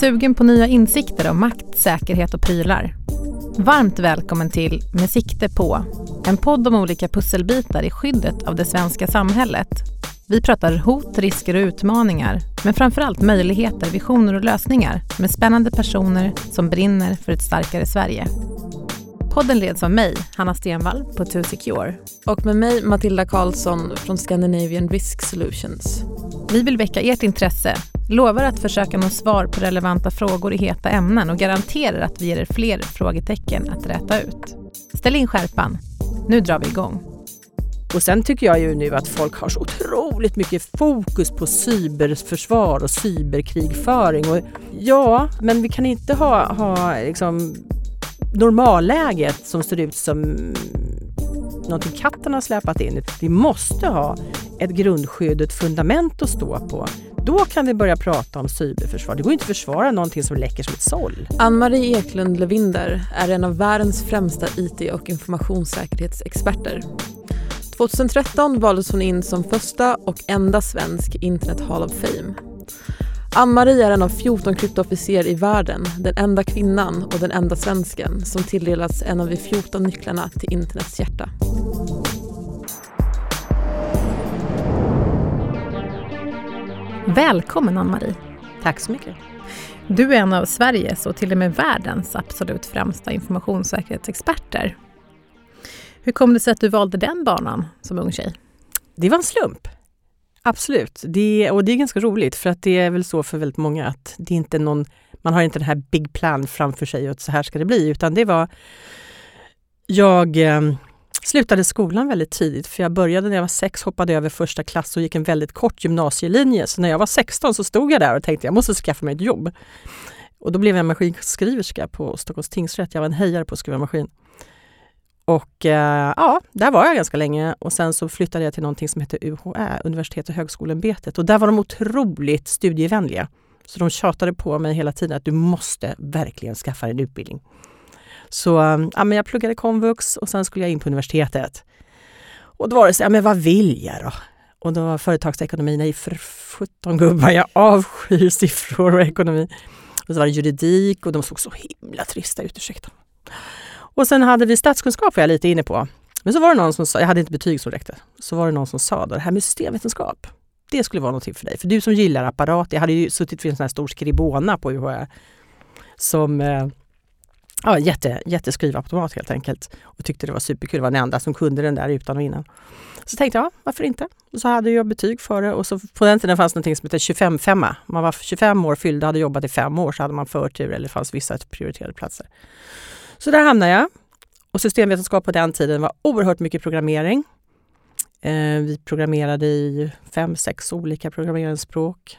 Sugen på nya insikter om makt, säkerhet och prylar? Varmt välkommen till Med sikte på, en podd om olika pusselbitar i skyddet av det svenska samhället. Vi pratar hot, risker och utmaningar, men framförallt möjligheter, visioner och lösningar med spännande personer som brinner för ett starkare Sverige. Podden leds av mig, Hanna Stenvall på 2Secure. Och med mig, Matilda Karlsson från Scandinavian Risk Solutions. Vi vill väcka ert intresse, lovar att försöka nå svar på relevanta frågor i heta ämnen och garanterar att vi ger er fler frågetecken att räta ut. Ställ in skärpan. Nu drar vi igång. Och sen tycker jag ju nu att folk har så otroligt mycket fokus på cyberförsvar och cyberkrigföring. Och ja, men vi kan inte ha, ha liksom normalläget som ser ut som någonting katten har släpat in. Vi måste ha ett grundskydd, ett fundament att stå på. Då kan vi börja prata om cyberförsvar. Det går inte att försvara någonting som läcker som ett såll. Ann-Marie Eklund Levinder är en av världens främsta IT och informationssäkerhetsexperter. 2013 valdes hon in som första och enda svensk Internet Hall of Fame. Ann-Marie är en av 14 kryptoofficer i världen, den enda kvinnan och den enda svensken som tilldelats en av de 14 nycklarna till internets hjärta. Välkommen Ann-Marie. Tack så mycket. Du är en av Sveriges och till och med världens absolut främsta informationssäkerhetsexperter. Hur kom det sig att du valde den banan som ung tjej? Det var en slump. Absolut. Det, och det är ganska roligt för att det är väl så för väldigt många att det är inte någon, man har inte den här big plan framför sig och att så här ska det bli utan det var jag eh, slutade skolan väldigt tidigt för jag började när jag var sex, hoppade över första klass och gick en väldigt kort gymnasielinje. Så när jag var 16 så stod jag där och tänkte jag måste skaffa mig ett jobb. Och då blev jag maskinskriverska på Stockholms tingsrätt. Jag var en hejare på att skriva maskin. Och eh, ja, där var jag ganska länge och sen så flyttade jag till någonting som heter UHÄ, Universitet och högskoleämbetet. Och där var de otroligt studievänliga. Så de tjatade på mig hela tiden att du måste verkligen skaffa en utbildning. Så eh, ja, men jag pluggade komvux och sen skulle jag in på universitetet. Och då var det så, ja, men vad vill jag då? Och då var företagsekonomi, nej för 17 gubbar, jag avskyr siffror och ekonomi. Och så var det juridik och de såg så himla trista ut, ursäkta. Och sen hade vi statskunskap var jag lite inne på. Men så var det någon som sa, jag hade inte betyg som räckte, så var det någon som sa då, det här med systemvetenskap, det skulle vara någonting för dig. För du som gillar apparat, jag hade ju suttit vid en sån här stor skribona på UHÄ som eh, ja, jätte, jätteskrivautomat helt enkelt. Och tyckte det var superkul, det var den enda som kunde den där utan och innan. Så tänkte jag, varför inte? Och så hade jag betyg för det och så på den tiden fanns någonting som hette 25-femma. Man var 25 år fylld och hade jobbat i fem år så hade man förtur eller fanns vissa prioriterade platser. Så där hamnade jag. Och systemvetenskap på den tiden var oerhört mycket programmering. Eh, vi programmerade i fem, sex olika programmeringsspråk.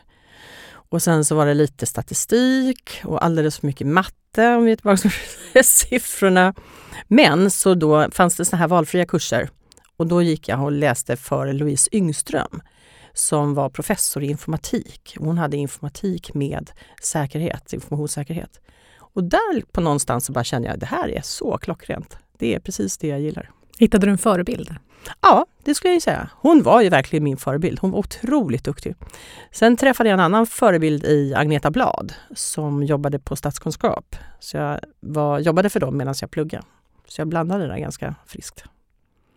Och sen så var det lite statistik och alldeles för mycket matte om vi är tillbaka till siffrorna. Men så då fanns det såna här valfria kurser och då gick jag och läste för Louise Yngström som var professor i informatik. Hon hade informatik med säkerhet, informationssäkerhet. Och där på någonstans så bara kände jag att det här är så klockrent. Det är precis det jag gillar. Hittade du en förebild? Ja, det skulle jag ju säga. Hon var ju verkligen min förebild. Hon var otroligt duktig. Sen träffade jag en annan förebild i Agneta Blad som jobbade på statskunskap. Så jag var, jobbade för dem medan jag pluggade. Så jag blandade det där ganska friskt.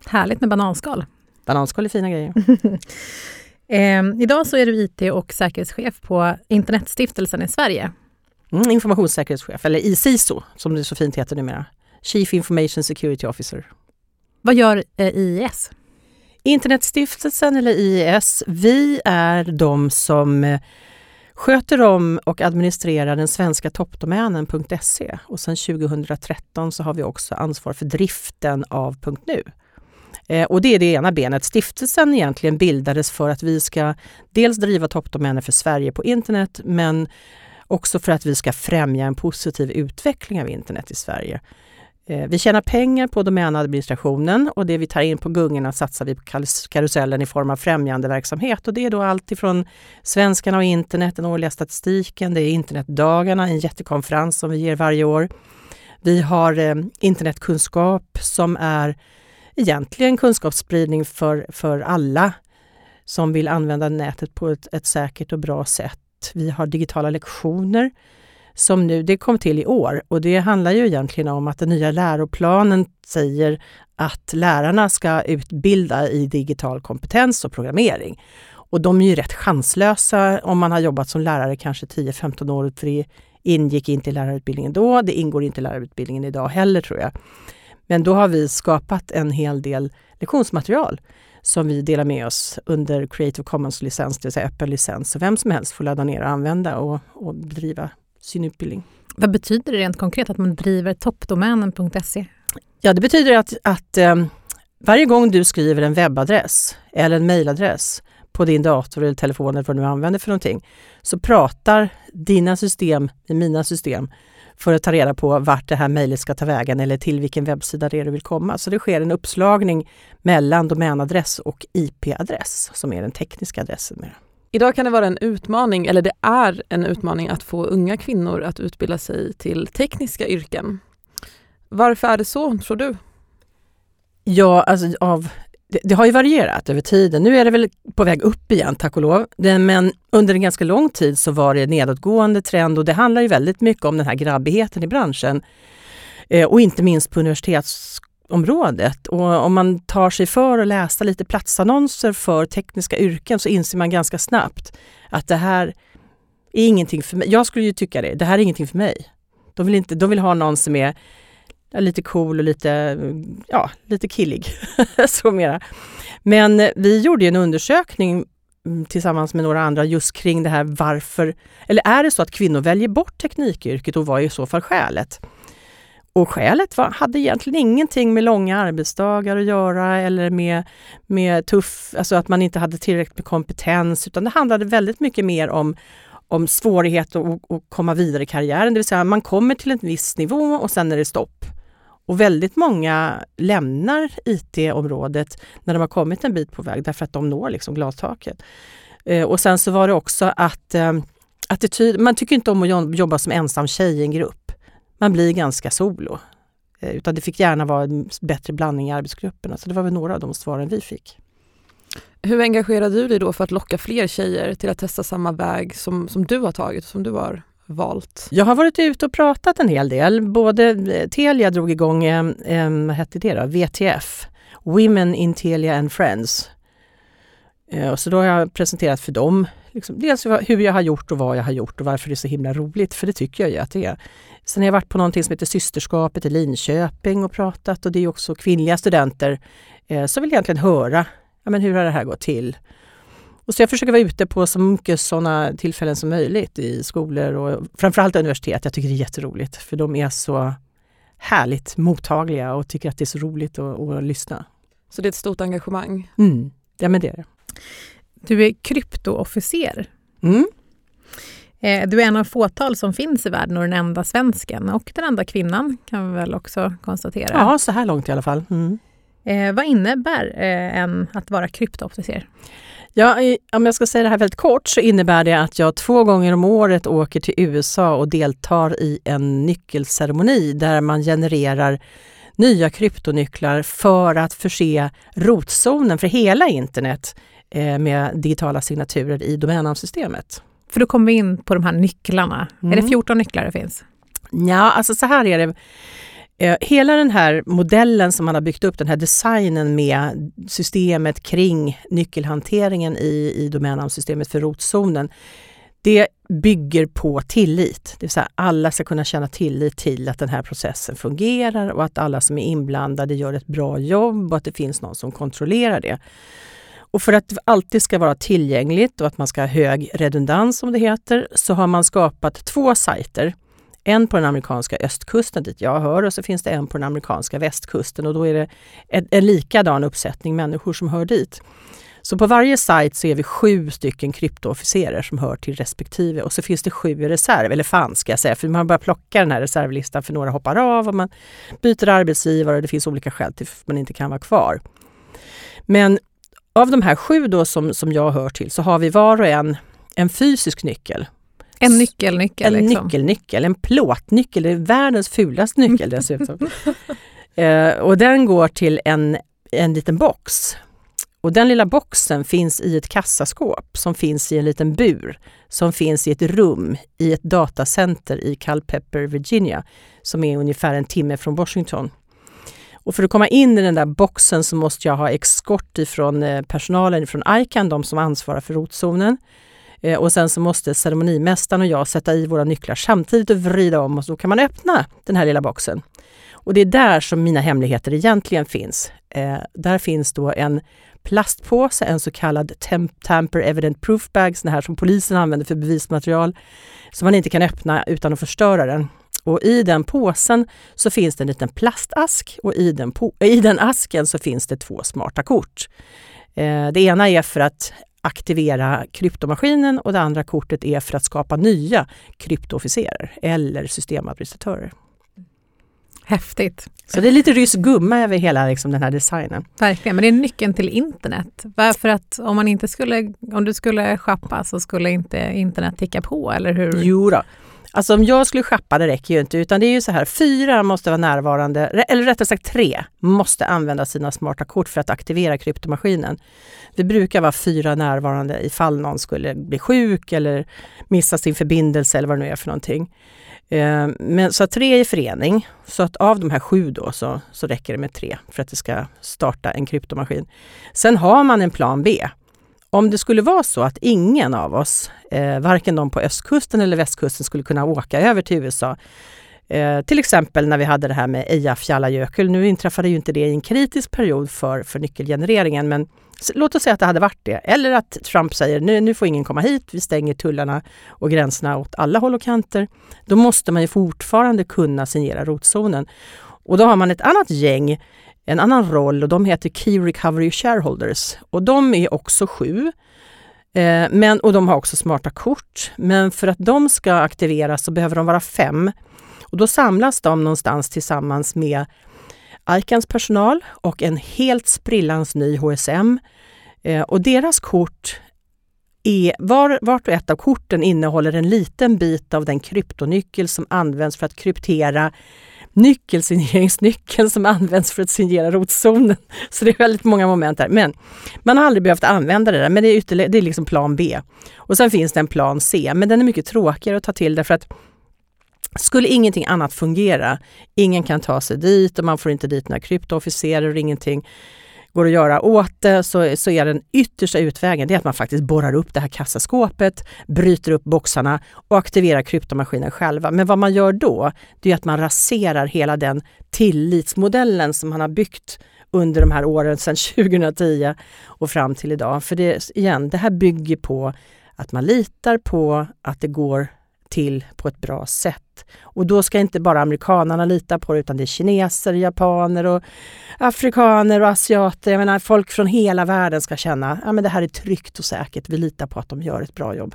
Härligt med bananskal. Bananskal är fina grejer. eh, idag så är du IT och säkerhetschef på Internetstiftelsen i Sverige. Mm, informationssäkerhetschef, eller ICISO som det så fint heter numera. Chief Information Security Officer. Vad gör eh, IIS? Internetstiftelsen eller IIS, vi är de som eh, sköter om och administrerar den svenska toppdomänen.se och sedan 2013 så har vi också ansvar för driften av .nu. Eh, och det är det ena benet. Stiftelsen egentligen bildades för att vi ska dels driva toppdomäner för Sverige på internet men också för att vi ska främja en positiv utveckling av internet i Sverige. Eh, vi tjänar pengar på domänadministrationen och det vi tar in på gungorna satsar vi på karusellen i form av främjande verksamhet. Och det är då allt ifrån svenskarna och internet, den årliga statistiken, det är internetdagarna, en jättekonferens som vi ger varje år. Vi har eh, internetkunskap som är egentligen kunskapsspridning för, för alla som vill använda nätet på ett, ett säkert och bra sätt. Vi har digitala lektioner som nu, det kom till i år och det handlar ju egentligen om att den nya läroplanen säger att lärarna ska utbilda i digital kompetens och programmering. Och de är ju rätt chanslösa om man har jobbat som lärare kanske 10-15 år, för det ingick inte i lärarutbildningen då, det ingår inte i lärarutbildningen idag heller tror jag. Men då har vi skapat en hel del lektionsmaterial som vi delar med oss under Creative Commons-licens, det vill säga öppen licens. Så vem som helst får ladda ner och använda och, och bedriva sin utbildning. Vad betyder det rent konkret att man driver toppdomänen.se? Ja, det betyder att, att um, varje gång du skriver en webbadress eller en mejladress på din dator eller telefon eller vad du använder för någonting, så pratar dina system med mina system för att ta reda på vart det här mejlet ska ta vägen eller till vilken webbsida det är du vill komma. Så det sker en uppslagning mellan domänadress och IP-adress som är den tekniska adressen. Med. Idag kan det vara en utmaning, eller det är en utmaning att få unga kvinnor att utbilda sig till tekniska yrken. Varför är det så, tror du? Ja, alltså av det, det, har ju varierat över tiden. Nu är det väl på väg upp igen, tack och lov. Det, men under en ganska lång tid så var det nedåtgående trend och det handlar ju väldigt mycket om den här grabbigheten i branschen. Eh, och inte minst på universitetsområdet. Och om man tar sig för att läsa lite platsannonser för tekniska yrken så inser man ganska snabbt att det här är ingenting för mig. Jag skulle ju tycka det, det här är ingenting för mig. De vill, inte, de vill ha någon som är lite cool och lite, ja, lite killig. så mera. Men vi gjorde en undersökning mm, tillsammans med några andra just kring det här varför, eller är det så att kvinnor väljer bort teknikyrket och vad är i så fall skälet? Och skälet var, hade egentligen ingenting med långa arbetsdagar att göra eller med, med tuff, alltså att man inte hade tillräckligt med kompetens, utan det handlade väldigt mycket mer om om svårighet att, att komma vidare i karriären, det vill säga man kommer till en viss nivå och sen är det stopp. Och väldigt många lämnar IT-området när de har kommit en bit på väg därför att de når liksom glastaket. Eh, och sen så var det också att eh, attityd, man tycker inte om att jobba som ensam tjej i en grupp. Man blir ganska solo. Eh, utan det fick gärna vara en bättre blandning i arbetsgrupperna. Så det var väl några av de svaren vi fick. Hur engagerade du dig då för att locka fler tjejer till att testa samma väg som, som du har tagit, som du har valt? Jag har varit ute och pratat en hel del. Både eh, Telia drog igång, eh, vad hette det då? VTF, Women in Telia and Friends. Eh, så då har jag presenterat för dem liksom, dels hur jag har gjort och vad jag har gjort och varför det är så himla roligt, för det tycker jag ju att det är. Sen har jag varit på någonting som heter Systerskapet i Linköping och pratat och det är också kvinnliga studenter eh, som vill egentligen höra ja, men hur har det här gått till. Och så jag försöker vara ute på så mycket sådana tillfällen som möjligt i skolor och framförallt universitet. Jag tycker det är jätteroligt för de är så härligt mottagliga och tycker att det är så roligt att, att lyssna. Så det är ett stort engagemang? Mm. Ja men det är det. Du är kryptoofficer. Mm. Eh, du är en av fåtal som finns i världen och den enda svensken och den enda kvinnan kan vi väl också konstatera. Ja, så här långt i alla fall. Mm. Eh, vad innebär eh, en, att vara kryptoofficer? Ja, om jag ska säga det här väldigt kort så innebär det att jag två gånger om året åker till USA och deltar i en nyckelceremoni där man genererar nya kryptonycklar för att förse rotzonen för hela internet eh, med digitala signaturer i domännamnsystemet. För då kommer vi in på de här nycklarna. Mm. Är det 14 nycklar det finns? Ja, alltså så här är det. Eh, hela den här modellen som man har byggt upp, den här designen med systemet kring nyckelhanteringen i, i domännamnsystemet för rotzonen, det bygger på tillit. Det vill säga alla ska kunna känna tillit till att den här processen fungerar och att alla som är inblandade gör ett bra jobb och att det finns någon som kontrollerar det. Och för att det alltid ska vara tillgängligt och att man ska ha hög redundans som det heter, så har man skapat två sajter en på den amerikanska östkusten dit jag hör och så finns det en på den amerikanska västkusten och då är det en, en likadan uppsättning människor som hör dit. Så på varje sajt så är vi sju stycken kryptoofficerer som hör till respektive och så finns det sju i reserv, eller fanns ska jag säga, för man börjar plocka den här reservlistan för några hoppar av och man byter arbetsgivare och det finns olika skäl till att man inte kan vara kvar. Men av de här sju då som, som jag hör till så har vi var och en en fysisk nyckel en nyckelnyckel? En liksom. nyckelnyckel, en plåtnyckel. Det är världens fulaste nyckel dessutom. uh, och den går till en, en liten box. Och den lilla boxen finns i ett kassaskåp som finns i en liten bur som finns i ett rum i ett datacenter i Culpeper, Virginia som är ungefär en timme från Washington. Och för att komma in i den där boxen så måste jag ha exkort ifrån eh, personalen från ICAN, de som ansvarar för rotzonen. Eh, och sen så måste ceremonimästaren och jag sätta i våra nycklar samtidigt och vrida om och så kan man öppna den här lilla boxen. Och det är där som mina hemligheter egentligen finns. Eh, där finns då en plastpåse, en så kallad Tamper Evident Proof Bag, sån här som polisen använder för bevismaterial, som man inte kan öppna utan att förstöra den. Och I den påsen så finns det en liten plastask och i den, i den asken så finns det två smarta kort. Eh, det ena är för att aktivera kryptomaskinen och det andra kortet är för att skapa nya kryptoofficerer eller systemadministratörer. Häftigt. Så det är lite rysk gumma över hela liksom, den här designen. Verkligen, men det är nyckeln till internet. Varför att om man inte skulle, om du skulle shoppa så skulle inte internet ticka på, eller hur? Jo då. Alltså om jag skulle schappa, det räcker ju inte, utan det är ju så här, fyra måste vara närvarande, eller rättare sagt tre, måste använda sina smarta kort för att aktivera kryptomaskinen. Det brukar vara fyra närvarande ifall någon skulle bli sjuk eller missa sin förbindelse eller vad det nu är för någonting. Eh, men, så tre i förening. Så att av de här sju då så, så räcker det med tre för att det ska starta en kryptomaskin. Sen har man en plan B. Om det skulle vara så att ingen av oss, eh, varken de på östkusten eller västkusten, skulle kunna åka över till USA. Eh, till exempel när vi hade det här med Eyjafjallajökull. Nu inträffade ju inte det i en kritisk period för, för nyckelgenereringen, men Låt oss säga att det hade varit det. Eller att Trump säger nu, nu får ingen komma hit, vi stänger tullarna och gränserna åt alla håll och kanter. Då måste man ju fortfarande kunna signera rotzonen. Och då har man ett annat gäng, en annan roll och de heter Key Recovery Shareholders. Och de är också sju. Eh, men, och de har också smarta kort. Men för att de ska aktiveras så behöver de vara fem. Och då samlas de någonstans tillsammans med Icans personal och en helt sprillans ny HSM. Eh, och deras kort är, var, vart och ett av korten innehåller en liten bit av den kryptonyckel som används för att kryptera nyckelsigneringsnyckeln som används för att signera rotzonen. Så det är väldigt många moment där. Men man har aldrig behövt använda det där, men det är, det är liksom plan B. Och sen finns det en plan C, men den är mycket tråkigare att ta till därför att skulle ingenting annat fungera, ingen kan ta sig dit och man får inte dit några kryptoofficerer och ingenting går att göra åt det så, så är den yttersta utvägen det är att man faktiskt borrar upp det här kassaskåpet, bryter upp boxarna och aktiverar kryptomaskinen själva. Men vad man gör då, det är att man raserar hela den tillitsmodellen som man har byggt under de här åren sedan 2010 och fram till idag. För det, igen, det här bygger på att man litar på att det går till på ett bra sätt. Och då ska inte bara amerikanerna lita på det utan det är kineser, japaner och afrikaner och asiater. Jag menar folk från hela världen ska känna att ja, det här är tryggt och säkert. Vi litar på att de gör ett bra jobb.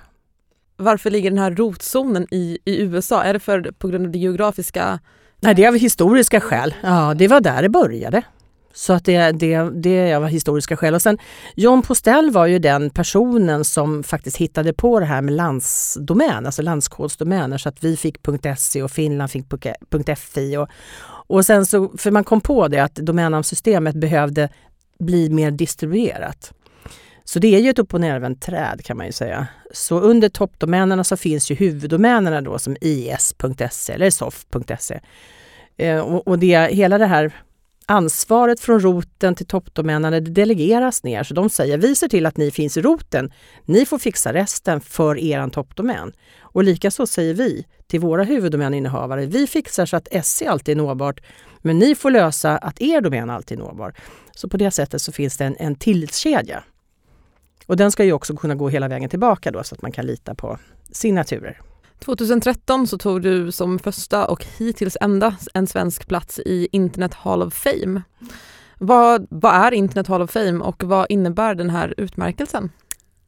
Varför ligger den här rotzonen i, i USA? Är det för, på grund av det geografiska? Nej, det är av historiska skäl. Ja, det var där det började. Så att det, det, det är av historiska skäl. Och sen John Postell var ju den personen som faktiskt hittade på det här med landsdomän, alltså landskodsdomäner så att vi fick .se och Finland fick e, .fi. Och, och sen så, för man kom på det att domännamnsystemet behövde bli mer distribuerat. Så det är ju ett upp och nervänt träd kan man ju säga. Så under toppdomänerna så finns ju huvuddomänerna då som is.se eller soft.se. Eh, och, och det, hela det här Ansvaret från roten till toppdomänerna delegeras ner, så de säger vi ser till att ni finns i roten. Ni får fixa resten för er toppdomän. Och likaså säger vi till våra huvuddomäninnehavare, vi fixar så att SE alltid är nåbart, men ni får lösa att er domän alltid är nåbar. Så på det sättet så finns det en, en tillitskedja. Och den ska ju också kunna gå hela vägen tillbaka då så att man kan lita på signaturer. 2013 så tog du som första och hittills enda en svensk plats i Internet Hall of Fame. Vad, vad är Internet Hall of Fame och vad innebär den här utmärkelsen?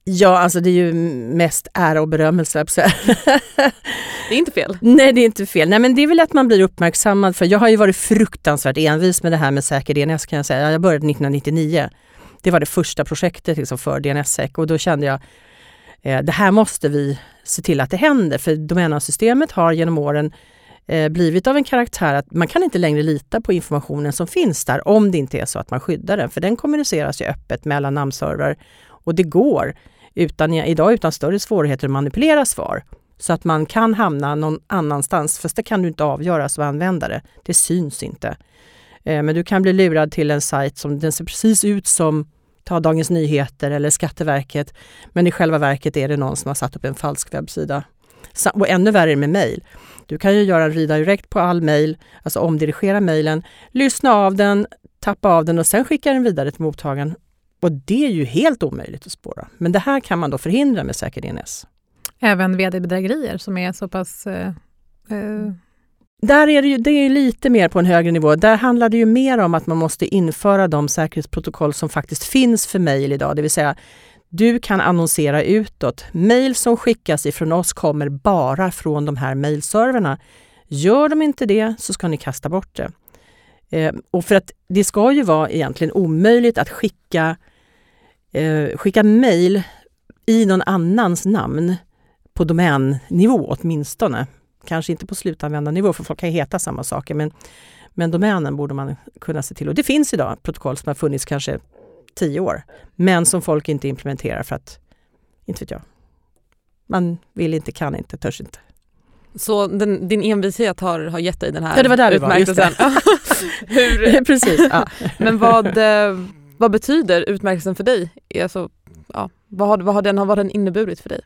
Ja, alltså det är ju mest ära och berömmelse. det är inte fel. Nej, det är inte fel. Nej, men det är väl att man blir uppmärksammad. För jag har ju varit fruktansvärt envis med det här med säker DNS kan jag säga. Jag började 1999. Det var det första projektet liksom för DNSSEC och då kände jag Eh, det här måste vi se till att det händer för domännamnsystemet har genom åren eh, blivit av en karaktär att man kan inte längre lita på informationen som finns där om det inte är så att man skyddar den. För den kommuniceras ju öppet mellan namnservrar och det går utan, idag utan större svårigheter att manipulera svar. Så att man kan hamna någon annanstans, fast det kan du inte avgöra som användare. Det syns inte. Eh, men du kan bli lurad till en sajt som den ser precis ut som ta Dagens Nyheter eller Skatteverket. Men i själva verket är det någon som har satt upp en falsk webbsida. Och ännu värre med mejl. Du kan ju göra en redirect på all mejl, alltså omdirigera mejlen, lyssna av den, tappa av den och sen skicka den vidare till mottagaren. Och det är ju helt omöjligt att spåra. Men det här kan man då förhindra med säker-DNS. Även vd-bedrägerier som är så pass eh, eh där är det, ju, det är lite mer på en högre nivå. Där handlar det ju mer om att man måste införa de säkerhetsprotokoll som faktiskt finns för mejl idag. Det vill säga, du kan annonsera utåt. Mejl som skickas ifrån oss kommer bara från de här mejlserverna. Gör de inte det så ska ni kasta bort det. Eh, och för att det ska ju vara egentligen omöjligt att skicka, eh, skicka mejl i någon annans namn på domännivå åtminstone kanske inte på slutanvändarnivå, för folk kan ju heta samma saker, men, men domänen borde man kunna se till. Och det finns idag protokoll som har funnits kanske tio år, men som folk inte implementerar för att, inte vet jag, man vill inte, kan inte, törs inte. Så den, din envishet har, har gett dig den här ja, det var där utmärkelsen? Hur, Precis. Ja. Men vad, eh, vad betyder utmärkelsen för dig? Alltså, ja, vad, har, vad, har den, vad har den inneburit för dig?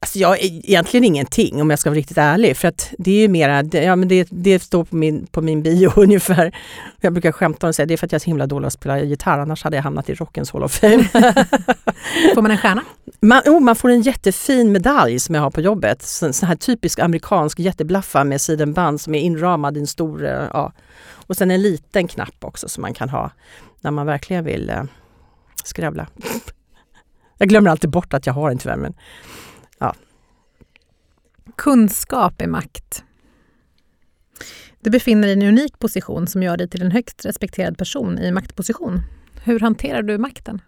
Alltså jag, egentligen ingenting om jag ska vara riktigt ärlig för att det är ju mera, ja men det, det står på min, på min bio ungefär. Jag brukar skämta och säga det är för att jag är så himla dålig att spela gitarr annars hade jag hamnat i Rockens Hall of Fame. får man en stjärna? Man, oh, man får en jättefin medalj som jag har på jobbet. Så, sån här typisk amerikansk jätteblaffa med sidenband som är inramad i en stor, eh, ja. Och sen en liten knapp också som man kan ha när man verkligen vill eh, skrävla. Jag glömmer alltid bort att jag har en tyvärr men. Kunskap är makt. Du befinner dig i en unik position som gör dig till en högst respekterad person i maktposition. Hur hanterar du makten?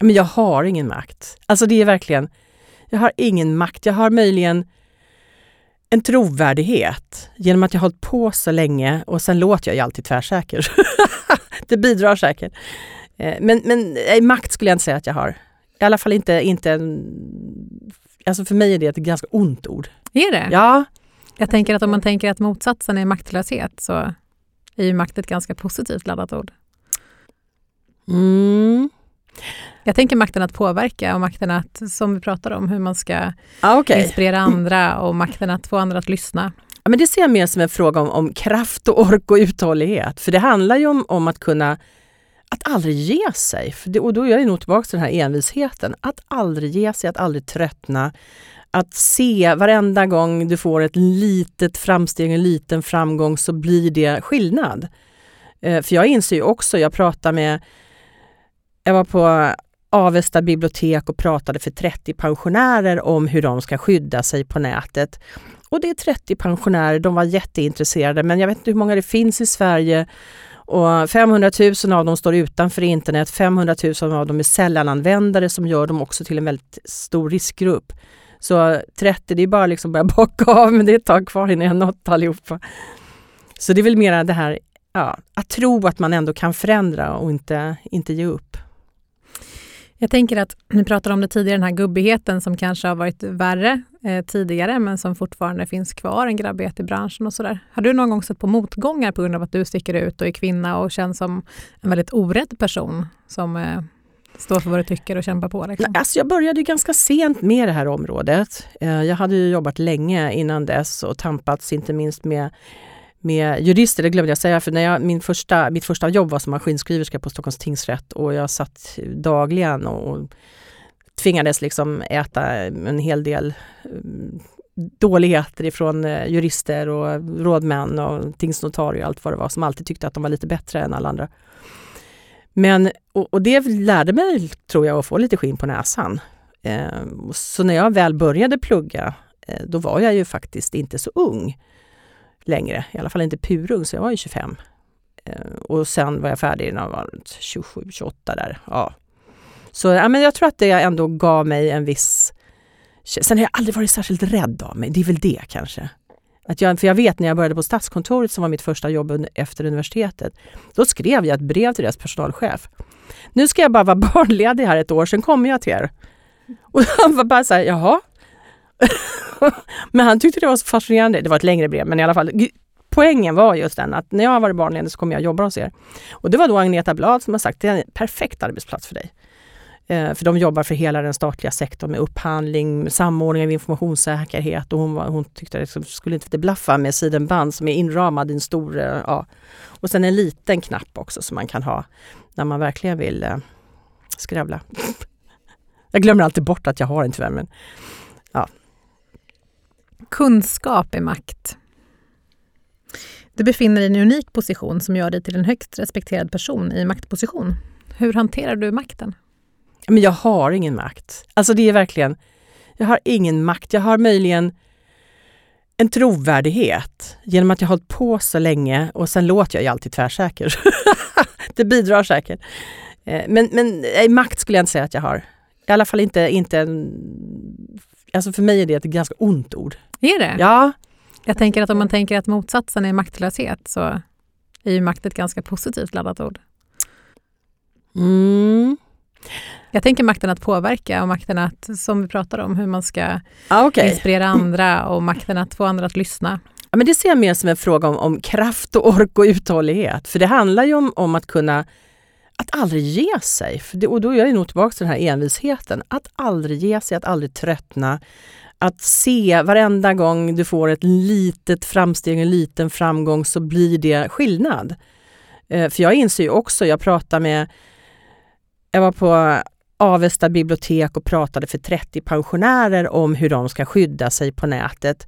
Men jag har ingen makt. Alltså det är verkligen, jag har ingen makt. Jag har möjligen en trovärdighet genom att jag har hållit på så länge och sen låter jag ju alltid tvärsäker. det bidrar säkert. Eh, men, men eh, makt skulle jag inte säga att jag har. I alla fall inte, inte en Alltså för mig är det ett ganska ont ord. Är det? Ja. Jag tänker att om man tänker att motsatsen är maktlöshet så är ju makt ett ganska positivt laddat ord. Mm. Jag tänker makten att påverka och makten att, som vi pratade om, hur man ska ah, okay. inspirera andra och makten att få andra att lyssna. Ja, men det ser jag mer som en fråga om, om kraft och ork och uthållighet. För det handlar ju om, om att kunna att aldrig ge sig. Det, och då är jag nog tillbaka till den här envisheten. Att aldrig ge sig, att aldrig tröttna. Att se varenda gång du får ett litet framsteg, en liten framgång så blir det skillnad. Eh, för jag inser ju också, jag pratar med, jag var på Avesta bibliotek och pratade för 30 pensionärer om hur de ska skydda sig på nätet. Och det är 30 pensionärer, de var jätteintresserade men jag vet inte hur många det finns i Sverige och 500 000 av dem står utanför internet, 500 000 av dem är sällananvändare som gör dem också till en väldigt stor riskgrupp. Så 30, det är bara liksom börja bocka av, men det är ett tag kvar innan jag nått allihopa. Så det är väl mera det här, ja, att tro att man ändå kan förändra och inte, inte ge upp. Jag tänker att ni pratade om det tidigare, den här gubbigheten som kanske har varit värre eh, tidigare men som fortfarande finns kvar, en grabbighet i branschen och sådär. Har du någon gång sett på motgångar på grund av att du sticker ut och är kvinna och känns som en väldigt orädd person som eh, står för vad du tycker och kämpar på? Liksom? Alltså jag började ganska sent med det här området. Eh, jag hade jobbat länge innan dess och tampats inte minst med med jurister, det glömde jag säga, för när jag, min första, mitt första jobb var som maskinskriverska på Stockholms tingsrätt och jag satt dagligen och tvingades liksom äta en hel del eh, dåligheter ifrån eh, jurister och rådmän och tingsnotarier och allt vad det var som alltid tyckte att de var lite bättre än alla andra. Men, och, och det lärde mig, tror jag, att få lite skinn på näsan. Eh, så när jag väl började plugga, eh, då var jag ju faktiskt inte så ung längre, i alla fall inte purung, så jag var ju 25. Eh, och sen var jag färdig när jag var 27, 28 där. Ja. Så ja, men jag tror att det ändå gav mig en viss... Sen har jag aldrig varit särskilt rädd av mig, det är väl det kanske. Att jag, för jag vet när jag började på Statskontoret som var mitt första jobb efter universitetet. Då skrev jag ett brev till deras personalchef. Nu ska jag bara vara barnledig här ett år, sen kommer jag till er. Och han var bara så här, jaha? men han tyckte det var så fascinerande. Det var ett längre brev, men i alla fall. Poängen var just den att när jag har varit barnledig så kommer jag jobba hos er. Och det var då Agneta Blad som har sagt, det är en perfekt arbetsplats för dig. Eh, för de jobbar för hela den statliga sektorn med upphandling, samordning av informationssäkerhet och hon, var, hon tyckte att det skulle inte blaffa med sidenband som är inramad i en stor... Eh, ja. Och sen en liten knapp också som man kan ha när man verkligen vill eh, skrävla. Jag glömmer alltid bort att jag har en tyvärr. Men, ja. Kunskap är makt. Du befinner dig i en unik position som gör dig till en högst respekterad person i maktposition. Hur hanterar du makten? Men jag har ingen makt. Alltså det är verkligen, jag har ingen makt. Jag har möjligen en trovärdighet genom att jag har hållit på så länge och sen låter jag ju alltid tvärsäker. det bidrar säkert. Eh, men, men makt skulle jag inte säga att jag har. I alla fall inte, inte en, Alltså för mig är det ett ganska ont ord. Är det? Ja. Jag tänker att om man tänker att motsatsen är maktlöshet så är ju makt ett ganska positivt laddat ord. Mm. Jag tänker makten att påverka och makten att, som vi pratar om, hur man ska ah, okay. inspirera andra och makten att få andra att lyssna. Ja, men det ser jag mer som en fråga om, om kraft och ork och uthållighet. För det handlar ju om, om att kunna att aldrig ge sig. Det, och då är jag nog tillbaka till den här envisheten. Att aldrig ge sig, att aldrig tröttna. Att se varenda gång du får ett litet framsteg, en liten framgång så blir det skillnad. Eh, för jag inser ju också, jag pratar med jag var på Avesta bibliotek och pratade för 30 pensionärer om hur de ska skydda sig på nätet.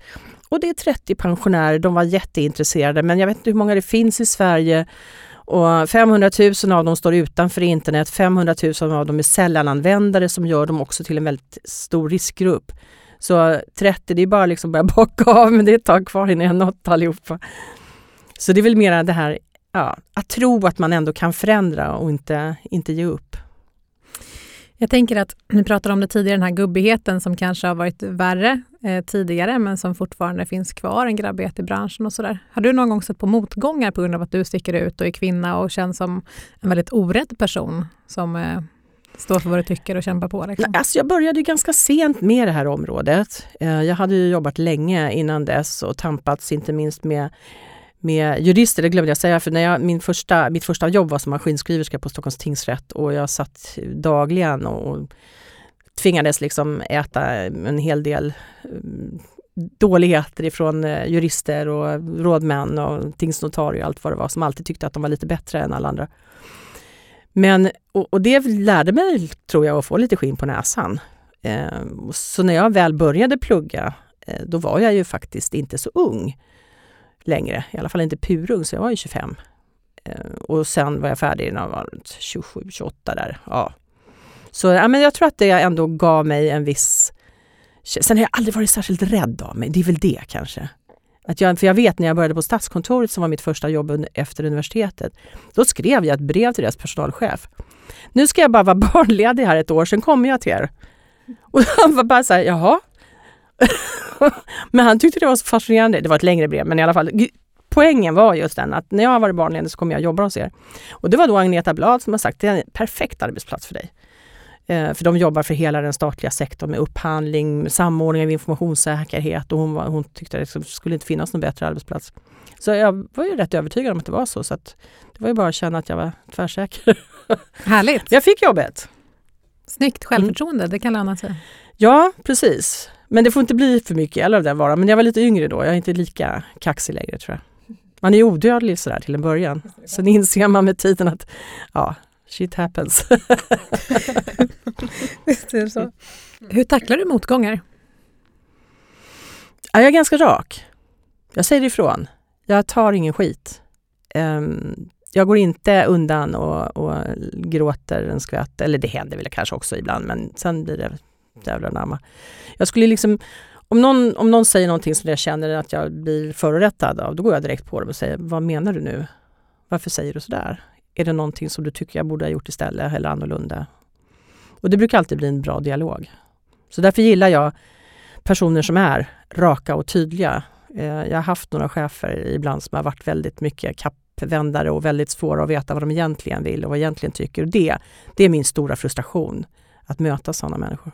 Och det är 30 pensionärer, de var jätteintresserade men jag vet inte hur många det finns i Sverige. Och 500 000 av dem står utanför internet, 500 000 av dem är sällananvändare som gör dem också till en väldigt stor riskgrupp. Så 30, det är bara liksom börja bocka av men det är ett tag kvar innan jag nått allihopa. Så det är väl mer det här ja, att tro att man ändå kan förändra och inte, inte ge upp. Jag tänker att ni pratade om det tidigare, den här gubbigheten som kanske har varit värre eh, tidigare men som fortfarande finns kvar, en grabbighet i branschen och sådär. Har du någon gång sett på motgångar på grund av att du sticker ut och är kvinna och känns som en väldigt orädd person som eh, står för vad du tycker och kämpar på? Liksom? Alltså jag började ganska sent med det här området. Eh, jag hade jobbat länge innan dess och tampats inte minst med med jurister, det glömde jag säga, för när jag, min första, mitt första jobb var som maskinskriverska på Stockholms tingsrätt och jag satt dagligen och tvingades liksom äta en hel del eh, dåligheter ifrån eh, jurister och rådmän och tingsnotarier och allt vad det var som alltid tyckte att de var lite bättre än alla andra. Men, och, och det lärde mig, tror jag, att få lite skinn på näsan. Eh, så när jag väl började plugga, eh, då var jag ju faktiskt inte så ung längre, i alla fall inte purung, så jag var ju 25. Eh, och sen var jag färdig när jag var 27, 28 där. Ja. Så ja, men jag tror att det ändå gav mig en viss... Sen har jag aldrig varit särskilt rädd av mig, det är väl det kanske. Att jag, för jag vet när jag började på Statskontoret som var mitt första jobb efter universitetet. Då skrev jag ett brev till deras personalchef. Nu ska jag bara vara barnledig här ett år, sen kommer jag till er. Och han var bara så här, jaha? men han tyckte det var så fascinerande. Det var ett längre brev, men i alla fall. Poängen var just den att när jag har varit barnledig så kommer jag jobba hos er. Och det var då Agneta Blad som har sagt det är en perfekt arbetsplats för dig. Eh, för de jobbar för hela den statliga sektorn med upphandling, samordning av informationssäkerhet och hon, var, hon tyckte att det skulle inte finnas någon bättre arbetsplats. Så jag var ju rätt övertygad om att det var så. så det var ju bara att känna att jag var tvärsäker. Härligt! Jag fick jobbet. Snyggt självförtroende, mm. det kan löna sig. Ja, precis. Men det får inte bli för mycket eller av den varan. Men jag var lite yngre då, jag är inte lika kaxig längre tror jag. Man är odödlig sådär till en början. Sen inser man med tiden att ja, shit happens. Visst är det så. Hur tacklar du motgångar? Ja, jag är ganska rak. Jag säger ifrån. Jag tar ingen skit. Um, jag går inte undan och, och gråter en skvätt. Eller det händer väl kanske också ibland, men sen blir det Mm. Jävlar namma. Jag skulle liksom, om någon, om någon säger någonting som jag känner att jag blir förorättad av, då går jag direkt på dem och säger, vad menar du nu? Varför säger du sådär? Är det någonting som du tycker jag borde ha gjort istället eller annorlunda? Och det brukar alltid bli en bra dialog. Så därför gillar jag personer som är raka och tydliga eh, jag har haft några chefer ibland som har varit väldigt mycket kappvändare och väldigt svåra att veta vad de egentligen vill och vad de egentligen tycker. Och det, det är min stora frustration, att möta sådana människor.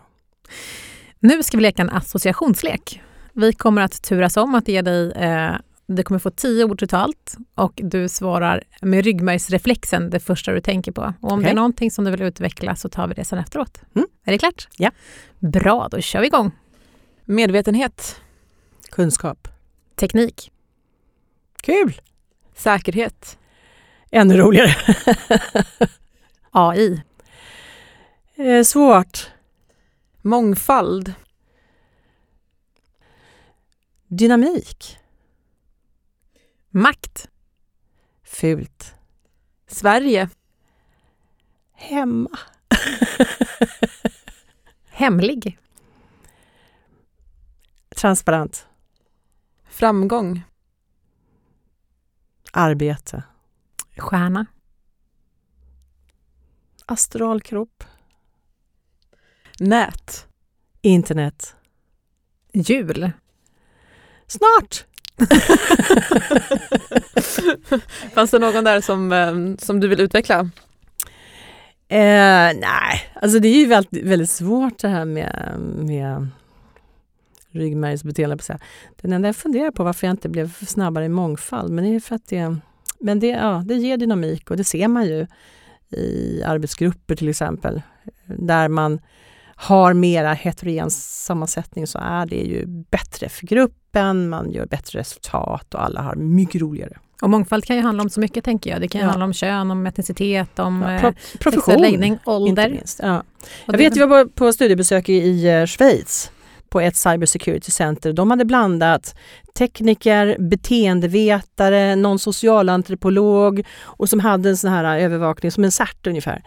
Nu ska vi leka en associationslek. Vi kommer att turas om att ge dig eh, du kommer få tio ord totalt och du svarar med ryggmärgsreflexen det första du tänker på. Och om okay. det är någonting som du vill utveckla så tar vi det sen efteråt. Mm. Är det klart? Ja. Bra, då kör vi igång. Medvetenhet. Kunskap. Teknik. Kul! Säkerhet. Ännu roligare. AI. Eh, svårt. Mångfald. Dynamik. Makt. Fult. Sverige. Hemma. Hemlig. Transparent. Framgång. Arbete. Stjärna. Astralkropp. Nät. Internet. Jul. Snart! Fanns det någon där som, eh, som du vill utveckla? Eh, nej, alltså det är ju väldigt, väldigt svårt det här med, med ryggmärgsbeteende. Den enda jag funderar på varför jag inte blev snabbare i mångfald, men det är för att det, men det, ja, det ger dynamik och det ser man ju i arbetsgrupper till exempel, där man har mera heterogen sammansättning så är det ju bättre för gruppen, man gör bättre resultat och alla har mycket roligare. Och mångfald kan ju handla om så mycket tänker jag. Det kan ja. handla om kön, om etnicitet, om ja, pro profession, läggning, ålder. Ja. Jag vet, jag var på studiebesök i eh, Schweiz på ett cybersecurity center. De hade blandat tekniker, beteendevetare, någon socialantropolog och som hade en sån här övervakning som en CERT ungefär.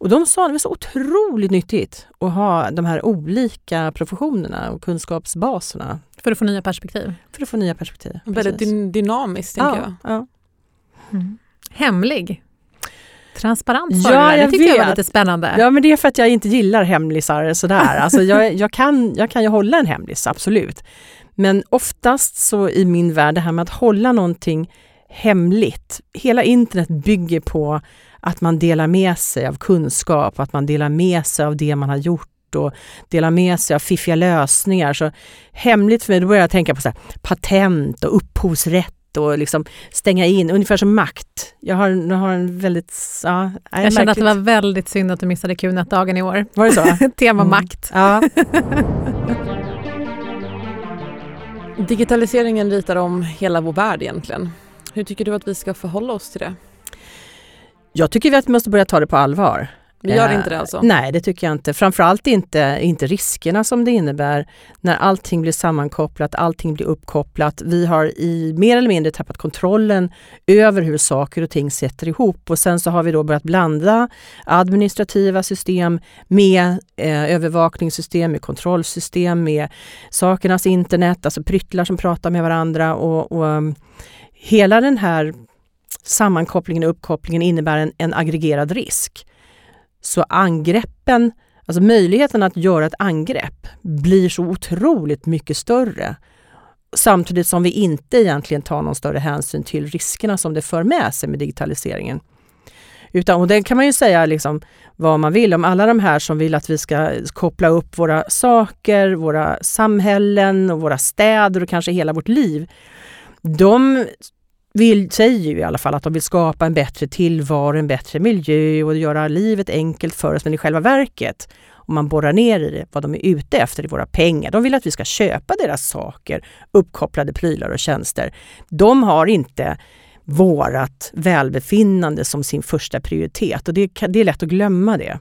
Och de sa att det var så otroligt nyttigt att ha de här olika professionerna och kunskapsbaserna. För att få nya perspektiv? För att få nya perspektiv. Väldigt dy dynamiskt, tänker ja, jag. Ja. Mm. Hemlig? Transparent ja, du Det tyckte jag var lite spännande. Ja, men det är för att jag inte gillar hemlisar sådär. Alltså jag, jag, kan, jag kan ju hålla en hemlis, absolut. Men oftast så i min värld, det här med att hålla någonting hemligt. Hela internet bygger på att man delar med sig av kunskap, att man delar med sig av det man har gjort och delar med sig av fiffiga lösningar. Så hemligt för mig, då börjar jag tänka på så här, patent och upphovsrätt och liksom stänga in, ungefär som makt. Jag har, jag har en väldigt... Ja, jag känner att det var väldigt synd att du missade Q-dagen i år. Var det så? Tema mm. makt. Ja. Digitaliseringen ritar om hela vår värld egentligen. Hur tycker du att vi ska förhålla oss till det? Jag tycker att vi måste börja ta det på allvar. Vi gör inte det alltså? Eh, nej, det tycker jag inte. Framförallt inte, inte riskerna som det innebär när allting blir sammankopplat, allting blir uppkopplat. Vi har i mer eller mindre tappat kontrollen över hur saker och ting sätter ihop och sen så har vi då börjat blanda administrativa system med eh, övervakningssystem, med kontrollsystem, med sakernas internet, alltså pryttlar som pratar med varandra och, och um, hela den här sammankopplingen och uppkopplingen innebär en, en aggregerad risk. Så angreppen, alltså möjligheten att göra ett angrepp blir så otroligt mycket större. Samtidigt som vi inte egentligen tar någon större hänsyn till riskerna som det för med sig med digitaliseringen. Utan, och det kan man ju säga liksom vad man vill om alla de här som vill att vi ska koppla upp våra saker, våra samhällen och våra städer och kanske hela vårt liv. De vill, säger ju i alla fall att de vill skapa en bättre tillvaro, en bättre miljö och göra livet enkelt för oss. Men i själva verket, om man borrar ner i det, vad de är ute efter i våra pengar. De vill att vi ska köpa deras saker, uppkopplade prylar och tjänster. De har inte vårat välbefinnande som sin första prioritet och det, det är lätt att glömma det.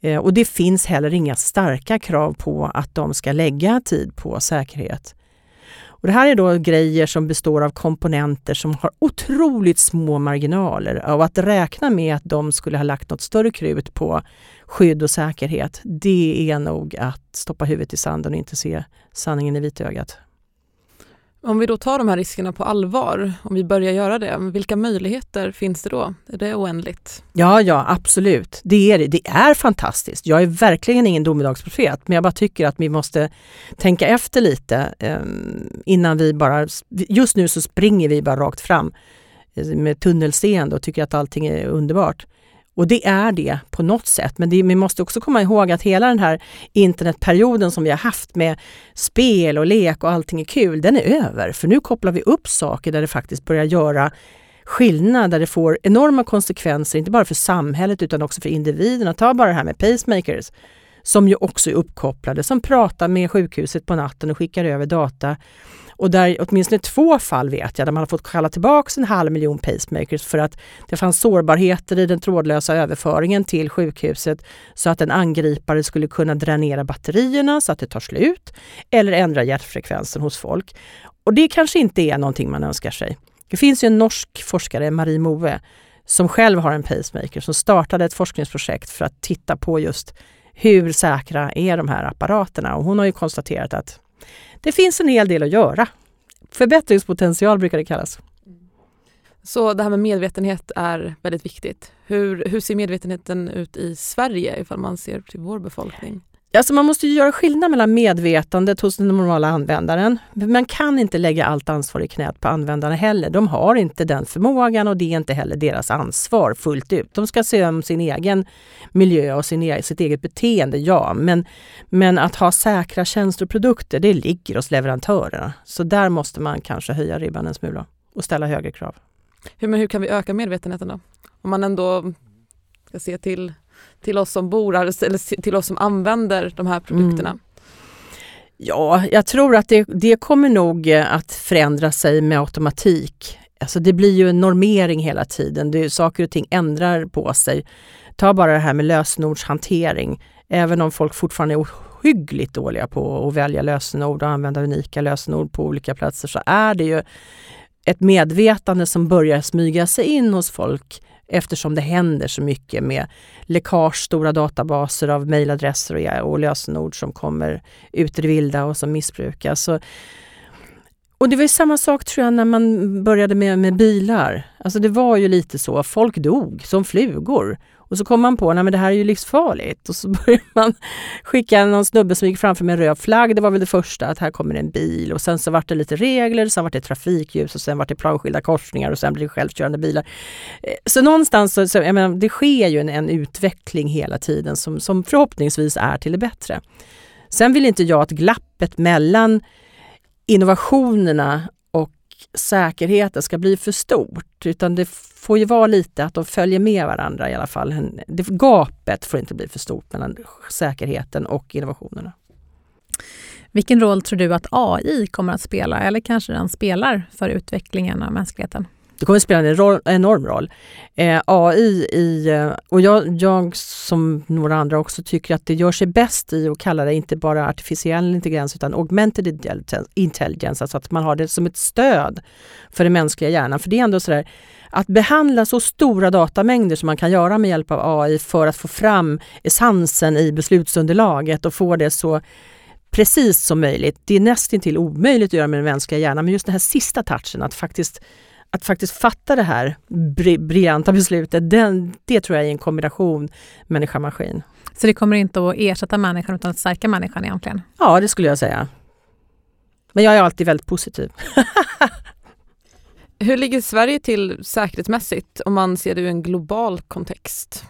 Eh, och det finns heller inga starka krav på att de ska lägga tid på säkerhet. Och det här är då grejer som består av komponenter som har otroligt små marginaler. Och att räkna med att de skulle ha lagt något större krut på skydd och säkerhet, det är nog att stoppa huvudet i sanden och inte se sanningen i vitögat. Om vi då tar de här riskerna på allvar, om vi börjar göra det, vilka möjligheter finns det då? Är det oändligt? Ja, ja, absolut. Det är det. Det är fantastiskt. Jag är verkligen ingen domedagsprofet, men jag bara tycker att vi måste tänka efter lite eh, innan vi bara... Just nu så springer vi bara rakt fram eh, med tunnelseende och tycker att allting är underbart. Och det är det på något sätt. Men det, vi måste också komma ihåg att hela den här internetperioden som vi har haft med spel och lek och allting är kul, den är över. För nu kopplar vi upp saker där det faktiskt börjar göra skillnad, där det får enorma konsekvenser, inte bara för samhället utan också för individerna. Ta bara det här med pacemakers som ju också är uppkopplade, som pratar med sjukhuset på natten och skickar över data och där åtminstone två fall vet jag, där man har fått kalla tillbaka en halv miljon pacemakers för att det fanns sårbarheter i den trådlösa överföringen till sjukhuset så att en angripare skulle kunna dränera batterierna så att det tar slut eller ändra hjärtfrekvensen hos folk. Och det kanske inte är någonting man önskar sig. Det finns ju en norsk forskare, Marie Moe, som själv har en pacemaker som startade ett forskningsprojekt för att titta på just hur säkra är de här apparaterna? Och hon har ju konstaterat att det finns en hel del att göra. Förbättringspotential brukar det kallas. Så det här med medvetenhet är väldigt viktigt. Hur, hur ser medvetenheten ut i Sverige ifall man ser till vår befolkning? Alltså man måste göra skillnad mellan medvetandet hos den normala användaren. Man kan inte lägga allt ansvar i knät på användarna heller. De har inte den förmågan och det är inte heller deras ansvar fullt ut. De ska se om sin egen miljö och sin, e-, sitt eget beteende, ja. Men, men att ha säkra tjänster och produkter, det ligger hos leverantörerna. Så där måste man kanske höja ribban en smula och ställa högre krav. Hur, men hur kan vi öka medvetenheten då? Om man ändå ska se till till oss som bor här, eller till oss som använder de här produkterna? Mm. Ja, jag tror att det, det kommer nog eh, att förändra sig med automatik. Alltså det blir ju en normering hela tiden. Det, saker och ting ändrar på sig. Ta bara det här med lösenordshantering. Även om folk fortfarande är ohyggligt dåliga på att välja lösenord och använda unika lösenord på olika platser så är det ju ett medvetande som börjar smyga sig in hos folk eftersom det händer så mycket med läckage, stora databaser av mejladresser och, och lösenord som kommer ut i det vilda och som missbrukas. Så, och det var samma sak tror jag när man började med, med bilar. Alltså det var ju lite så, folk dog som flugor. Och så kom man på att det här är ju livsfarligt och så började man skicka någon snubbe som gick framför med en röd flagg. Det var väl det första, att här kommer en bil och sen så vart det lite regler, sen vart det trafikljus och sen vart det planskilda korsningar och sen blir det självkörande bilar. Eh, så någonstans så, så jag menar, det sker ju en, en utveckling hela tiden som, som förhoppningsvis är till det bättre. Sen vill inte jag att glappet mellan innovationerna säkerheten ska bli för stort utan det får ju vara lite att de följer med varandra i alla fall. Det, gapet får inte bli för stort mellan säkerheten och innovationerna. Vilken roll tror du att AI kommer att spela, eller kanske den spelar, för utvecklingen av mänskligheten? Det kommer att spela en enorm roll. Eh, AI i, eh, och jag, jag som några andra också tycker att det gör sig bäst i att kalla det inte bara artificiell intelligens utan augmented intelligence, alltså att man har det som ett stöd för den mänskliga hjärnan. För det är ändå sådär att behandla så stora datamängder som man kan göra med hjälp av AI för att få fram essensen i beslutsunderlaget och få det så precis som möjligt. Det är nästintill omöjligt att göra med den mänskliga hjärnan, men just den här sista touchen, att faktiskt att faktiskt fatta det här briljanta beslutet, den, det tror jag är en kombination människa-maskin. Så det kommer inte att ersätta människan utan att stärka människan egentligen? Ja, det skulle jag säga. Men jag är alltid väldigt positiv. Hur ligger Sverige till säkerhetsmässigt om man ser det ur en global kontext?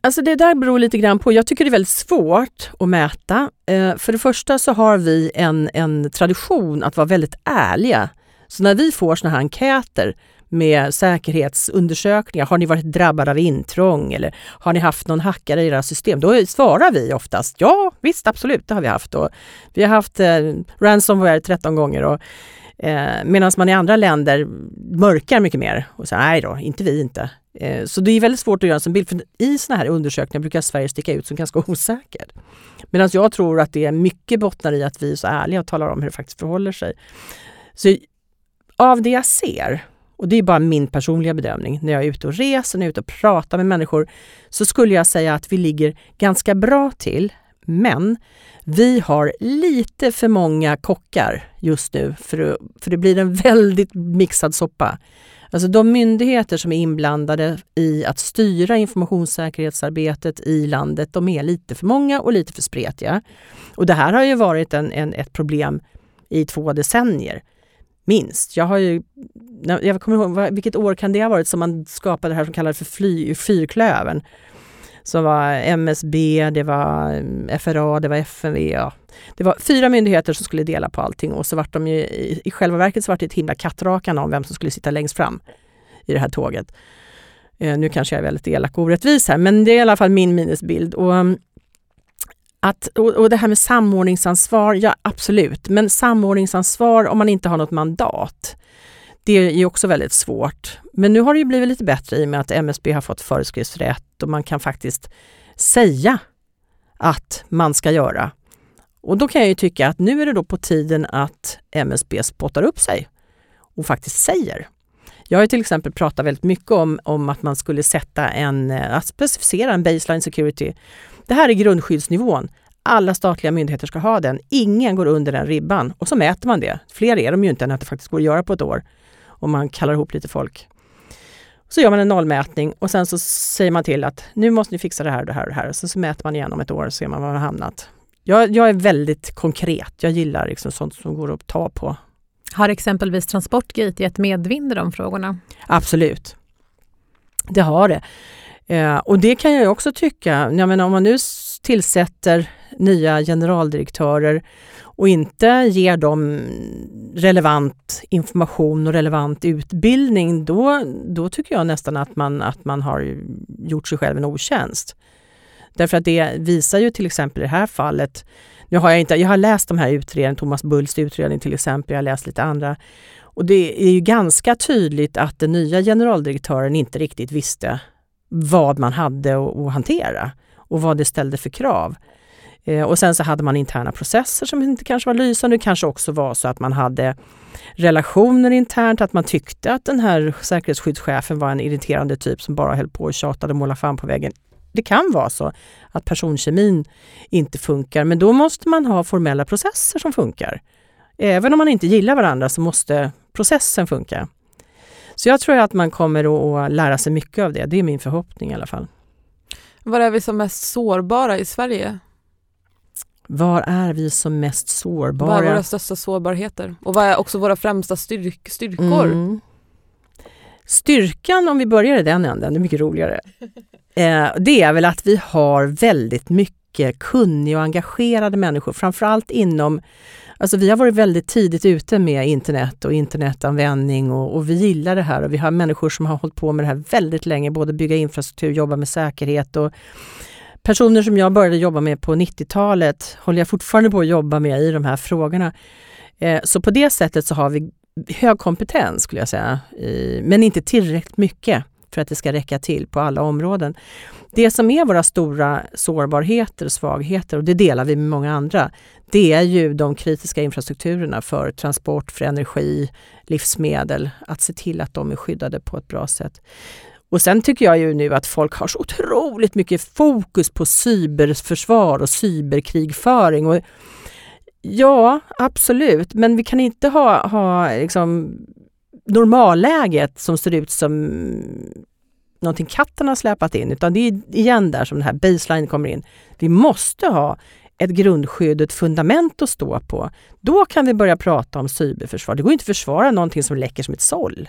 Alltså det där beror lite grann på. Jag tycker det är väldigt svårt att mäta. Eh, för det första så har vi en, en tradition att vara väldigt ärliga så när vi får såna här enkäter med säkerhetsundersökningar, har ni varit drabbade av intrång eller har ni haft någon hackare i era system? Då svarar vi oftast ja, visst absolut, det har vi haft. Och vi har haft eh, ransomware 13 gånger och eh, medan man i andra länder mörkar mycket mer och säger nej då, inte vi inte. Eh, så det är väldigt svårt att göra en bild, för i såna här undersökningar brukar Sverige sticka ut som ganska osäker. Medan jag tror att det är mycket bottnar i att vi är så ärliga och talar om hur det faktiskt förhåller sig. Så av det jag ser, och det är bara min personliga bedömning, när jag är ute och reser, när jag är ute och pratar med människor, så skulle jag säga att vi ligger ganska bra till. Men vi har lite för många kockar just nu för, för det blir en väldigt mixad soppa. Alltså de myndigheter som är inblandade i att styra informationssäkerhetsarbetet i landet, de är lite för många och lite för spretiga. Och det här har ju varit en, en ett problem i två decennier, minst. Jag har ju, jag kommer ihåg, vilket år kan det ha varit som man skapade det här som kallades för fly, fyrklövern? Som var MSB, det var eh, FRA, det var FMV. Ja. Det var fyra myndigheter som skulle dela på allting och så vart de ju, i, i själva verket så var det ett himla kattrakande om vem som skulle sitta längst fram i det här tåget. Eh, nu kanske jag är väldigt elak och orättvis här, men det är i alla fall min minnesbild. Och, mm, att, och, och det här med samordningsansvar, ja absolut, men samordningsansvar om man inte har något mandat, det är ju också väldigt svårt. Men nu har det ju blivit lite bättre i och med att MSB har fått föreskriftsrätt och man kan faktiskt säga att man ska göra. Och då kan jag ju tycka att nu är det då på tiden att MSB spottar upp sig och faktiskt säger. Jag har till exempel pratat väldigt mycket om, om att man skulle sätta en, eh, att specificera en baseline security. Det här är grundskyddsnivån. Alla statliga myndigheter ska ha den. Ingen går under den ribban. Och så mäter man det. Fler är de ju inte än att det faktiskt går att göra på ett år. Om man kallar ihop lite folk. Så gör man en nollmätning och sen så säger man till att nu måste ni fixa det här och det här och det här. Och sen så mäter man igen om ett år och ser man var man har hamnat. Jag, jag är väldigt konkret. Jag gillar liksom sånt som går att ta på. Har exempelvis Transportgate gett medvind i de frågorna? Absolut. Det har det. Eh, och det kan jag också tycka, jag menar, om man nu tillsätter nya generaldirektörer och inte ger dem relevant information och relevant utbildning, då, då tycker jag nästan att man, att man har gjort sig själv en otjänst. Därför att det visar ju till exempel i det här fallet, nu har jag inte, jag har läst de här utredningarna, Thomas Bulls utredning till exempel, jag har läst lite andra. Och det är ju ganska tydligt att den nya generaldirektören inte riktigt visste vad man hade att hantera och vad det ställde för krav. Eh, och sen så hade man interna processer som inte kanske var lysande. Det kanske också var så att man hade relationer internt, att man tyckte att den här säkerhetsskyddschefen var en irriterande typ som bara höll på och tjatade och målade fan på väggen. Det kan vara så att personkemin inte funkar, men då måste man ha formella processer som funkar. Även om man inte gillar varandra så måste processen funka. Så jag tror att man kommer att lära sig mycket av det. Det är min förhoppning i alla fall. Var är vi som mest sårbara i Sverige? Var är vi som mest sårbara? Vad är våra största sårbarheter? Och vad är också våra främsta styrk styrkor? Mm. Styrkan, om vi börjar i den änden, det är mycket roligare. Eh, det är väl att vi har väldigt mycket kunniga och engagerade människor, framförallt inom Alltså vi har varit väldigt tidigt ute med internet och internetanvändning och, och, vi gillar det här och vi har människor som har hållit på med det här väldigt länge, både bygga infrastruktur, jobba med säkerhet och personer som jag började jobba med på 90-talet håller jag fortfarande på att jobba med i de här frågorna. Eh, så på det sättet så har vi hög kompetens skulle jag säga, men inte tillräckligt mycket för att det ska räcka till på alla områden. Det som är våra stora sårbarheter och svagheter, och det delar vi med många andra, det är ju de kritiska infrastrukturerna för transport, för energi, livsmedel, att se till att de är skyddade på ett bra sätt. Och sen tycker jag ju nu att folk har så otroligt mycket fokus på cyberförsvar och cyberkrigföring. Och ja, absolut, men vi kan inte ha, ha liksom normalläget som ser ut som någonting katten har släpat in, utan det är igen där som den här baseline kommer in. Vi måste ha ett grundskydd, ett fundament att stå på. Då kan vi börja prata om cyberförsvar. Det går inte att försvara någonting som läcker som ett såll.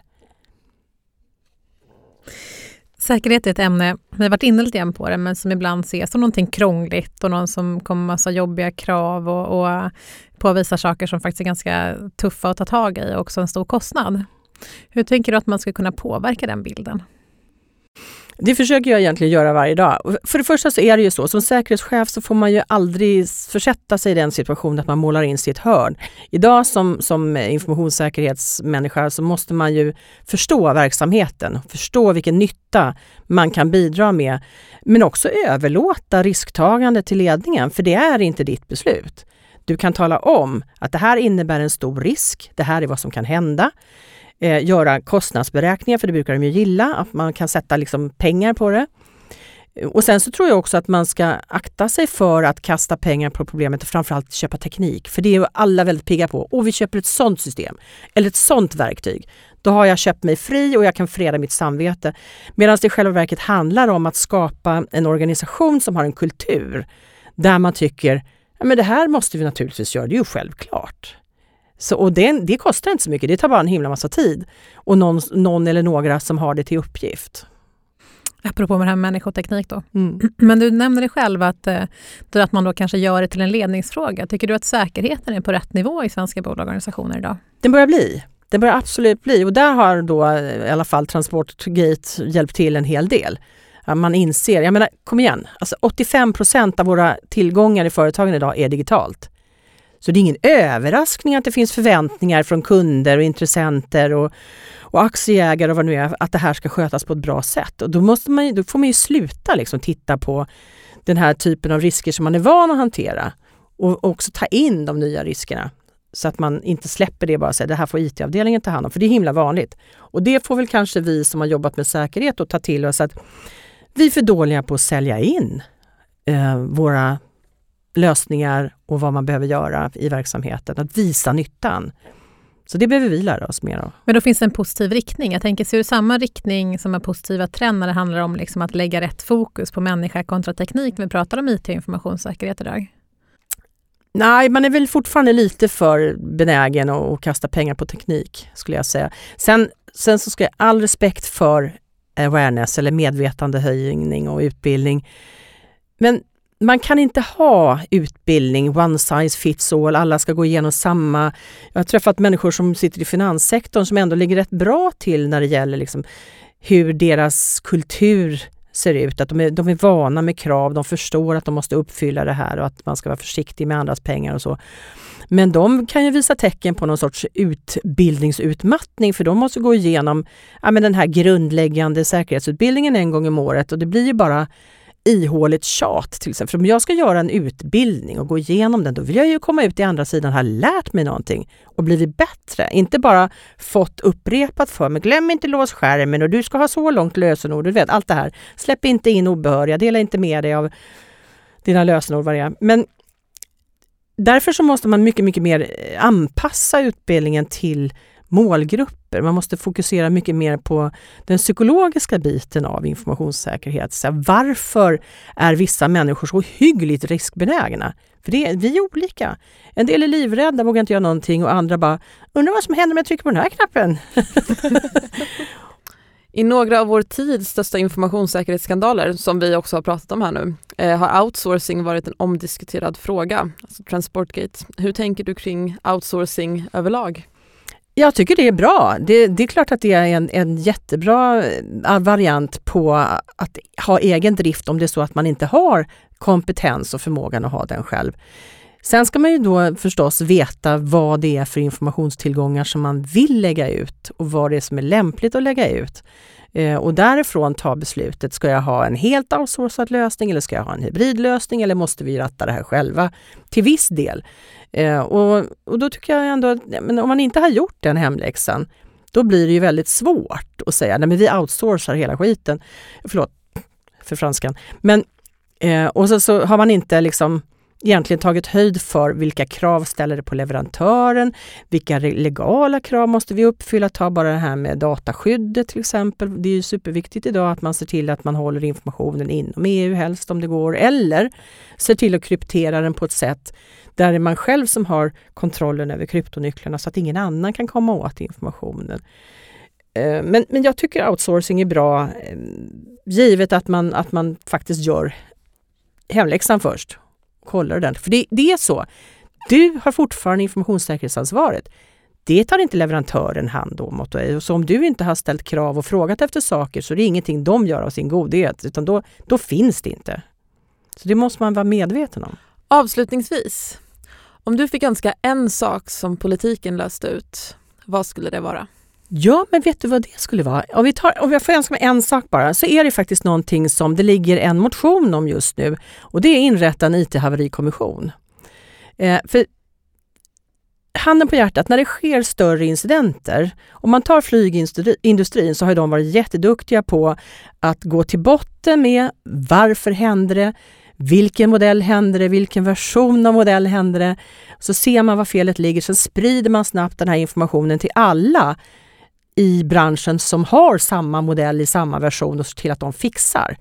Säkerhet är ett ämne, vi har varit inne lite grann på det, men som ibland ses som någonting krångligt och någon som kommer med massa jobbiga krav och, och påvisar saker som faktiskt är ganska tuffa att ta tag i och också en stor kostnad. Hur tänker du att man ska kunna påverka den bilden? Det försöker jag egentligen göra varje dag. För det första så är det ju så, som säkerhetschef så får man ju aldrig försätta sig i den situationen att man målar in sig i ett hörn. Idag som, som informationssäkerhetsmänniska så måste man ju förstå verksamheten, förstå vilken nytta man kan bidra med, men också överlåta risktagande till ledningen, för det är inte ditt beslut. Du kan tala om att det här innebär en stor risk, det här är vad som kan hända eh, göra kostnadsberäkningar, för det brukar de ju gilla, att man kan sätta liksom pengar på det. Och sen så tror jag också att man ska akta sig för att kasta pengar på problemet och framförallt köpa teknik. För det är ju alla väldigt pigga på. Och vi köper ett sånt system eller ett sånt verktyg. Då har jag köpt mig fri och jag kan freda mitt samvete. Medan det i själva verket handlar om att skapa en organisation som har en kultur där man tycker ja, men det här måste vi naturligtvis göra, det är ju självklart. Så, och det, det kostar inte så mycket, det tar bara en himla massa tid. Och någon, någon eller några som har det till uppgift. Apropå med det här med människoteknik då. Mm. Men du nämner det själv att, eh, att man då kanske gör det till en ledningsfråga. Tycker du att säkerheten är på rätt nivå i svenska bolag och organisationer idag? Den börjar bli. Det börjar absolut bli och där har då eh, i alla fall Transportgate hjälpt till en hel del. Man inser, jag menar kom igen, alltså 85 procent av våra tillgångar i företagen idag är digitalt. Så det är ingen överraskning att det finns förväntningar från kunder och intressenter och, och aktieägare och vad det nu är, att det här ska skötas på ett bra sätt. Och då, måste man, då får man ju sluta liksom titta på den här typen av risker som man är van att hantera och också ta in de nya riskerna. Så att man inte släpper det bara och säger det här får IT-avdelningen ta hand om, för det är himla vanligt. Och det får väl kanske vi som har jobbat med säkerhet att ta till oss att vi är för dåliga på att sälja in eh, våra lösningar och vad man behöver göra i verksamheten, att visa nyttan. Så det behöver vi lära oss mer av. Men då finns det en positiv riktning. Jag tänker, ser du samma riktning som en positiva trend när det handlar om liksom att lägga rätt fokus på människa kontra teknik när vi pratar om IT och informationssäkerhet idag? Nej, man är väl fortfarande lite för benägen att kasta pengar på teknik, skulle jag säga. Sen, sen så ska jag all respekt för awareness eller medvetandehöjning och utbildning. Men man kan inte ha utbildning, one size fits all, alla ska gå igenom samma. Jag har träffat människor som sitter i finanssektorn som ändå ligger rätt bra till när det gäller liksom hur deras kultur ser ut. Att de är, de är vana med krav, de förstår att de måste uppfylla det här och att man ska vara försiktig med andras pengar och så. Men de kan ju visa tecken på någon sorts utbildningsutmattning för de måste gå igenom ja, men den här grundläggande säkerhetsutbildningen en gång om året och det blir ju bara ihåligt tjat till exempel. För om jag ska göra en utbildning och gå igenom den, då vill jag ju komma ut i andra sidan och ha lärt mig någonting och blivit bättre. Inte bara fått upprepat för mig. Glöm inte lås skärmen och du ska ha så långt lösenord. Du vet allt det här. Släpp inte in obehöriga, dela inte med dig av dina lösenord. Vad det är. Men därför så måste man mycket, mycket mer eh, anpassa utbildningen till målgrupper. Man måste fokusera mycket mer på den psykologiska biten av informationssäkerhet. Så varför är vissa människor så hyggligt riskbenägna? För det, vi är olika. En del är livrädda, vågar inte göra någonting och andra bara undrar vad som händer om jag trycker på den här knappen. I några av vår tids största informationssäkerhetsskandaler, som vi också har pratat om här nu, eh, har outsourcing varit en omdiskuterad fråga, alltså Transportgate. Hur tänker du kring outsourcing överlag? Jag tycker det är bra. Det, det, är klart att det är en, en jättebra eh, variant på att ha egen drift om det är så att man inte har kompetens och förmågan att ha den själv. Sen ska man ju då förstås veta vad det är för informationstillgångar som man vill lägga ut och vad det är som är lämpligt att lägga ut. Eh, och därifrån ta beslutet, ska jag ha en helt outsourcad lösning eller ska jag ha en hybridlösning eller måste vi ratta det här själva till viss del? Eh, och, och då tycker jag ändå att men om man inte har gjort den hemläxan, då blir det ju väldigt svårt att säga nej men vi outsourcar hela skiten. Förlåt för franskan. Men, eh, och så, så har man inte liksom egentligen tagit höjd för vilka krav ställer det på leverantören, vilka legala krav måste vi uppfylla, ta bara det här med dataskyddet till exempel. Det är ju superviktigt idag att man ser till att man håller informationen inom EU helst om det går, eller ser till att kryptera den på ett sätt där det är man själv som har kontrollen över kryptonycklarna så att ingen annan kan komma åt informationen. Eh, men, men jag tycker outsourcing är bra eh, givet att man, att man faktiskt gör hemläxan först kollar ordentligt. För det, det är så. Du har fortfarande informationssäkerhetsansvaret. Det tar inte leverantören hand om åt dig. Så om du inte har ställt krav och frågat efter saker så är det ingenting de gör av sin godhet, utan då, då finns det inte. Så det måste man vara medveten om. Avslutningsvis, om du fick önska en sak som politiken löste ut, vad skulle det vara? Ja, men vet du vad det skulle vara? Om, vi tar, om jag får önska mig en sak bara, så är det faktiskt någonting som det ligger en motion om just nu och det är inrätta en IT-haverikommission. Eh, för handen på hjärtat, när det sker större incidenter, om man tar flygindustrin så har de varit jätteduktiga på att gå till botten med varför hände det? Vilken modell hände det? Vilken version av modell hände det? Så ser man var felet ligger, sen sprider man snabbt den här informationen till alla i branschen som har samma modell i samma version och ser till att de fixar.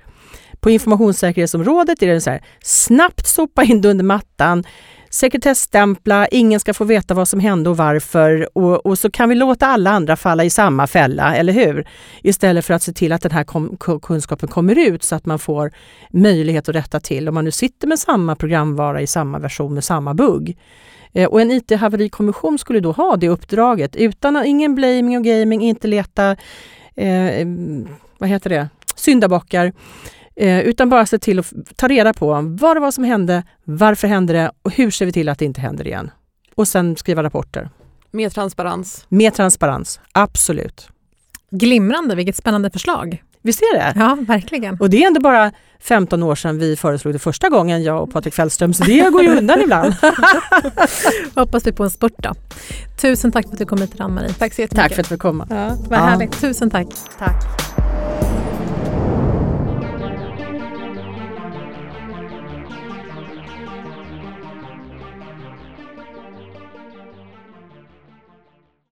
På informationssäkerhetsområdet är det så här, snabbt sopa in det under mattan, sekretessstämpla, ingen ska få veta vad som hände och varför och, och, så kan vi låta alla andra falla i samma fälla, eller hur? Istället för att se till att den här kom, kunskapen kommer ut så att man får möjlighet att rätta till om man nu sitter med samma programvara i samma version med samma bugg. Eh, och en IT-haverikommission skulle då ha det uppdraget utan ingen blaming och gaming, inte leta eh, vad heter det? syndabockar. Eh, utan bara se till att ta reda på vad det var som hände, varför hände det och hur ser vi till att det inte händer igen. Och sen skriva rapporter. Mer transparens. Mer transparens, absolut. Glimrande, vilket spännande förslag. Visst är det? Ja, verkligen. Och det är ändå bara 15 år sedan vi föreslog det första gången, jag och Patrik Fällström, så det går ju undan ibland. Hoppas vi på en spurt då. Tusen tack för att du kom hit Ann-Marie. Tack så jättemycket. Tack för att vi kom. Ja, vad ja. härligt. Tusen tack. Tack.